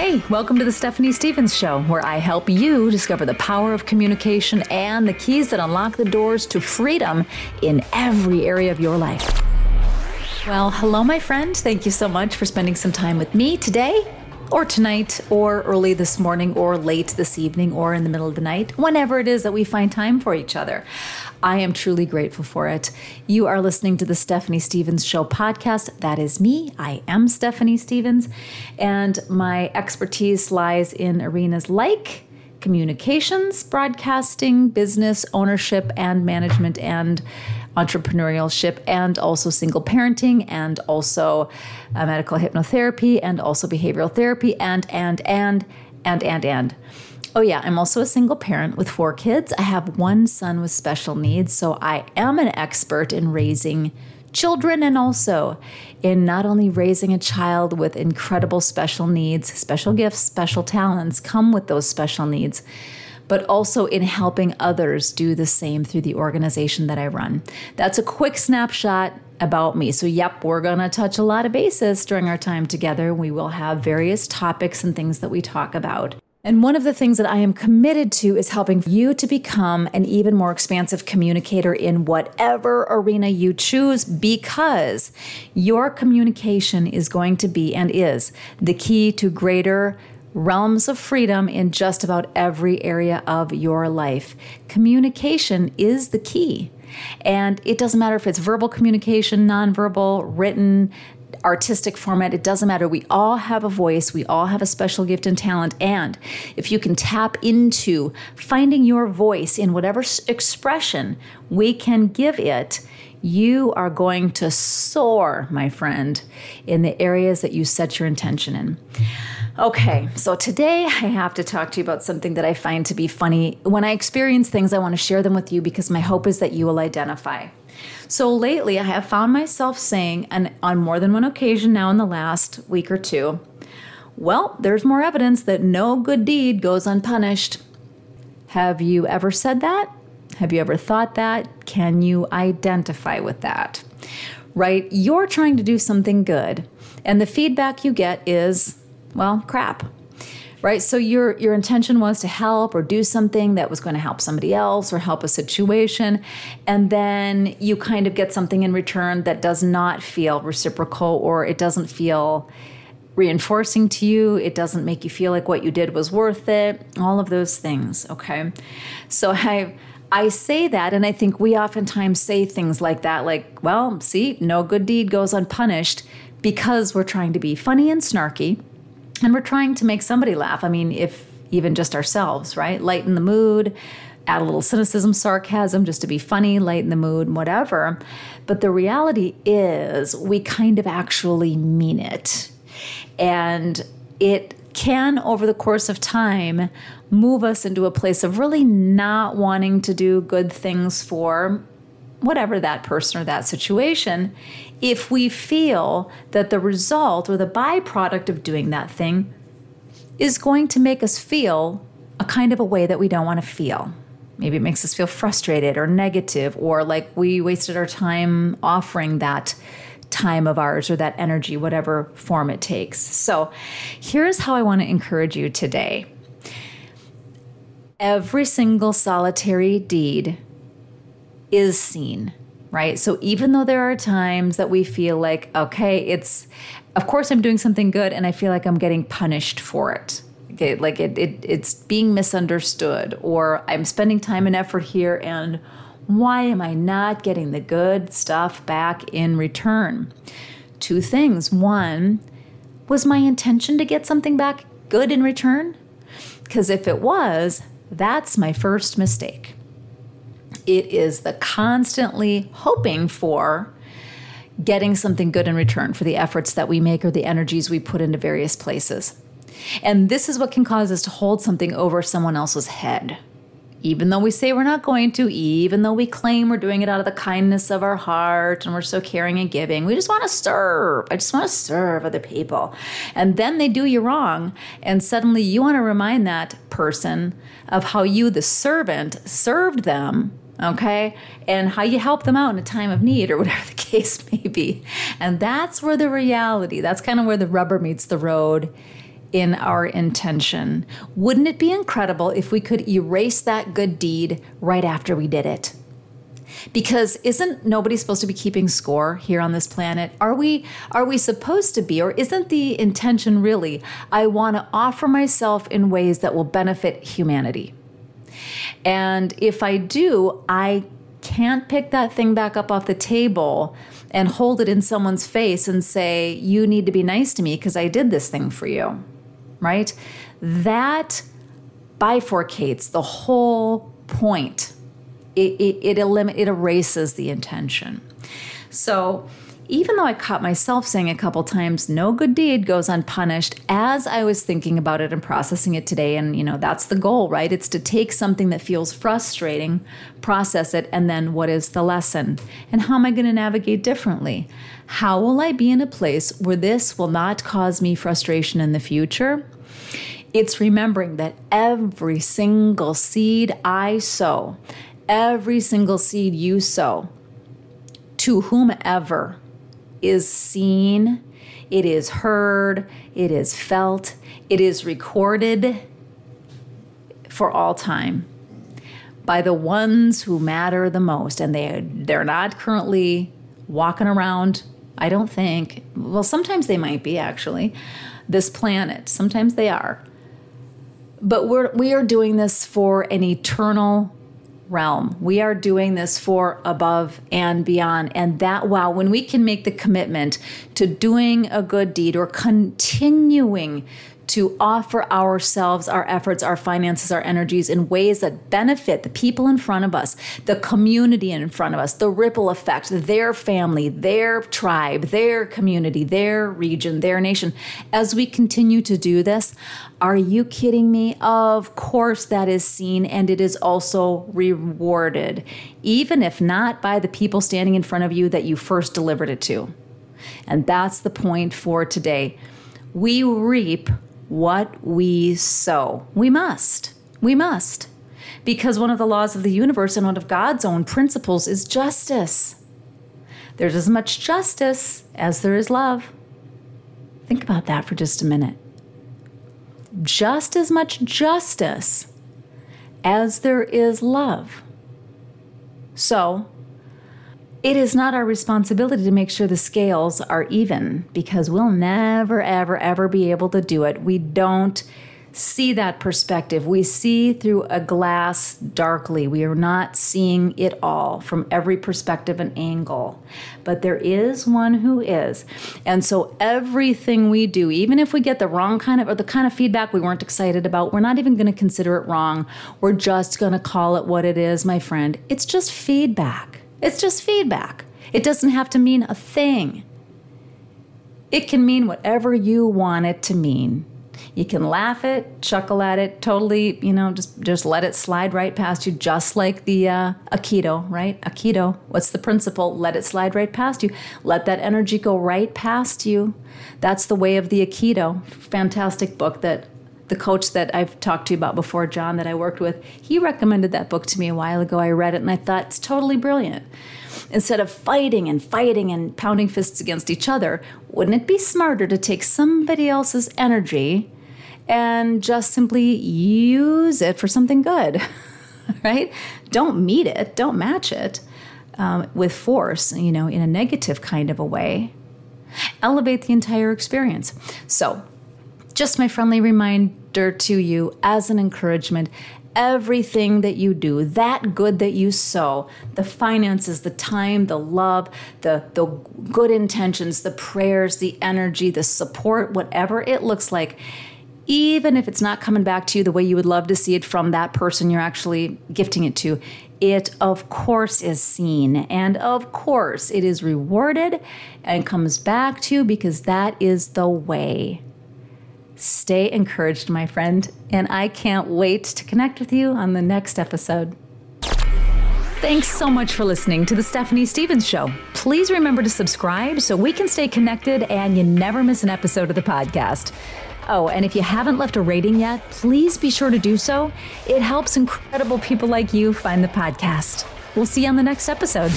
Hey, welcome to the Stephanie Stevens Show, where I help you discover the power of communication and the keys that unlock the doors to freedom in every area of your life. Well, hello, my friend. Thank you so much for spending some time with me today, or tonight, or early this morning, or late this evening, or in the middle of the night, whenever it is that we find time for each other. I am truly grateful for it. You are listening to the Stephanie Stevens Show podcast. That is me. I am Stephanie Stevens, and my expertise lies in arenas like communications, broadcasting, business, ownership, and management, and entrepreneurship, and also single parenting, and also uh, medical hypnotherapy, and also behavioral therapy, and, and, and, and, and, and. Oh, yeah, I'm also a single parent with four kids. I have one son with special needs, so I am an expert in raising children and also in not only raising a child with incredible special needs, special gifts, special talents come with those special needs, but also in helping others do the same through the organization that I run. That's a quick snapshot about me. So, yep, we're going to touch a lot of bases during our time together. We will have various topics and things that we talk about. And one of the things that I am committed to is helping you to become an even more expansive communicator in whatever arena you choose because your communication is going to be and is the key to greater realms of freedom in just about every area of your life. Communication is the key. And it doesn't matter if it's verbal communication, nonverbal, written, artistic format, it doesn't matter. We all have a voice, we all have a special gift and talent. And if you can tap into finding your voice in whatever expression we can give it, you are going to soar, my friend, in the areas that you set your intention in. Okay, so today I have to talk to you about something that I find to be funny. When I experience things, I want to share them with you because my hope is that you will identify. So lately, I have found myself saying, and on more than one occasion now in the last week or two, well, there's more evidence that no good deed goes unpunished. Have you ever said that? Have you ever thought that? Can you identify with that? Right? You're trying to do something good, and the feedback you get is, well, crap right? So your your intention was to help or do something that was going to help somebody else or help a situation and then you kind of get something in return that does not feel reciprocal or it doesn't feel reinforcing to you. It doesn't make you feel like what you did was worth it. All of those things okay? So i I say that, and I think we oftentimes say things like that, like, well, see, no good deed goes unpunished because we're trying to be funny and snarky and we're trying to make somebody laugh. I mean, if even just ourselves, right? Lighten the mood, add a little cynicism, sarcasm, just to be funny, lighten the mood, whatever. But the reality is, we kind of actually mean it. And it can, over the course of time, move us into a place of really not wanting to do good things for whatever that person or that situation if we feel that the result or the byproduct of doing that thing is going to make us feel a kind of a way that we don't want to feel. Maybe it makes us feel frustrated or negative or like we wasted our time offering that time of ours or that energy, whatever form it takes. So, here's how I want to encourage you today every single solitary deed is seen, right? So even though there are times that we feel like, okay, it's, of course, I'm doing something good and I feel like I'm getting punished for it. Okay, like it, it it's being misunderstood, or I'm spending time and effort here, and why am I not getting the good stuff back in return? Two things. One, was my intention to get something back good in return? Because if it was, that's my first mistake. It is the constantly hoping for getting something good in return for the efforts that we make or the energies we put into various places. And this is what can cause us to hold something over someone else's head. Even though we say we're not going to, even though we claim we're doing it out of the kindness of our heart and we're so caring and giving, we just want to serve. I just want to serve other people. And then they do you wrong. And suddenly you want to remind that person of how you, the servant, served them okay? And how you help them out in a time of need or whatever the case may be. And that's where the reality, that's kind of where the rubber meets the road in our intention. Wouldn't it be incredible if we could erase that good deed right after we did it? because isn't nobody supposed to be keeping score here on this planet are we are we supposed to be or isn't the intention really i want to offer myself in ways that will benefit humanity and if i do i can't pick that thing back up off the table and hold it in someone's face and say you need to be nice to me because i did this thing for you right that bifurcates the whole point it, it, it, elim- it erases the intention. So, even though I caught myself saying a couple times, no good deed goes unpunished, as I was thinking about it and processing it today, and you know, that's the goal, right? It's to take something that feels frustrating, process it, and then what is the lesson? And how am I going to navigate differently? How will I be in a place where this will not cause me frustration in the future? It's remembering that every single seed I sow, every single seed you sow to whomever is seen, it is heard, it is felt, it is recorded for all time by the ones who matter the most. And they they're not currently walking around I don't think. Well sometimes they might be actually this planet. Sometimes they are. But we're we are doing this for an eternal realm. We are doing this for above and beyond. And that, wow, when we can make the commitment to doing a good deed or continuing to offer ourselves, our efforts, our finances, our energies in ways that benefit the people in front of us, the community in front of us, the ripple effect, their family, their tribe, their community, their region, their nation. As we continue to do this, are you kidding me? Of course, that is seen and it is also rewarded, even if not by the people standing in front of you that you first delivered it to. And that's the point for today. We reap what we sow. We must. We must. Because one of the laws of the universe and one of God's own principles is justice. There's as much justice as there is love. Think about that for just a minute. Just as much justice as there is love. So, it is not our responsibility to make sure the scales are even because we'll never, ever, ever be able to do it. We don't see that perspective. We see through a glass darkly. We are not seeing it all from every perspective and angle. But there is one who is. And so everything we do, even if we get the wrong kind of or the kind of feedback we weren't excited about, we're not even going to consider it wrong. We're just going to call it what it is, my friend. It's just feedback. It's just feedback. It doesn't have to mean a thing. It can mean whatever you want it to mean. You can laugh it, chuckle at it, totally, you know, just just let it slide right past you, just like the uh, Aikido, right? Aikido. What's the principle? Let it slide right past you. Let that energy go right past you. That's the way of the Aikido. Fantastic book that the coach that I've talked to you about before, John, that I worked with, he recommended that book to me a while ago. I read it and I thought it's totally brilliant. Instead of fighting and fighting and pounding fists against each other, wouldn't it be smarter to take somebody else's energy and just simply use it for something good? right? Don't meet it, don't match it um, with force, you know, in a negative kind of a way. Elevate the entire experience. So, just my friendly to you as an encouragement everything that you do, that good that you sow, the finances, the time, the love, the, the good intentions, the prayers, the energy, the support, whatever it looks like, even if it's not coming back to you the way you would love to see it from that person you're actually gifting it to, it of course is seen and of course it is rewarded and comes back to you because that is the way. Stay encouraged, my friend, and I can't wait to connect with you on the next episode. Thanks so much for listening to The Stephanie Stevens Show. Please remember to subscribe so we can stay connected and you never miss an episode of the podcast. Oh, and if you haven't left a rating yet, please be sure to do so. It helps incredible people like you find the podcast. We'll see you on the next episode.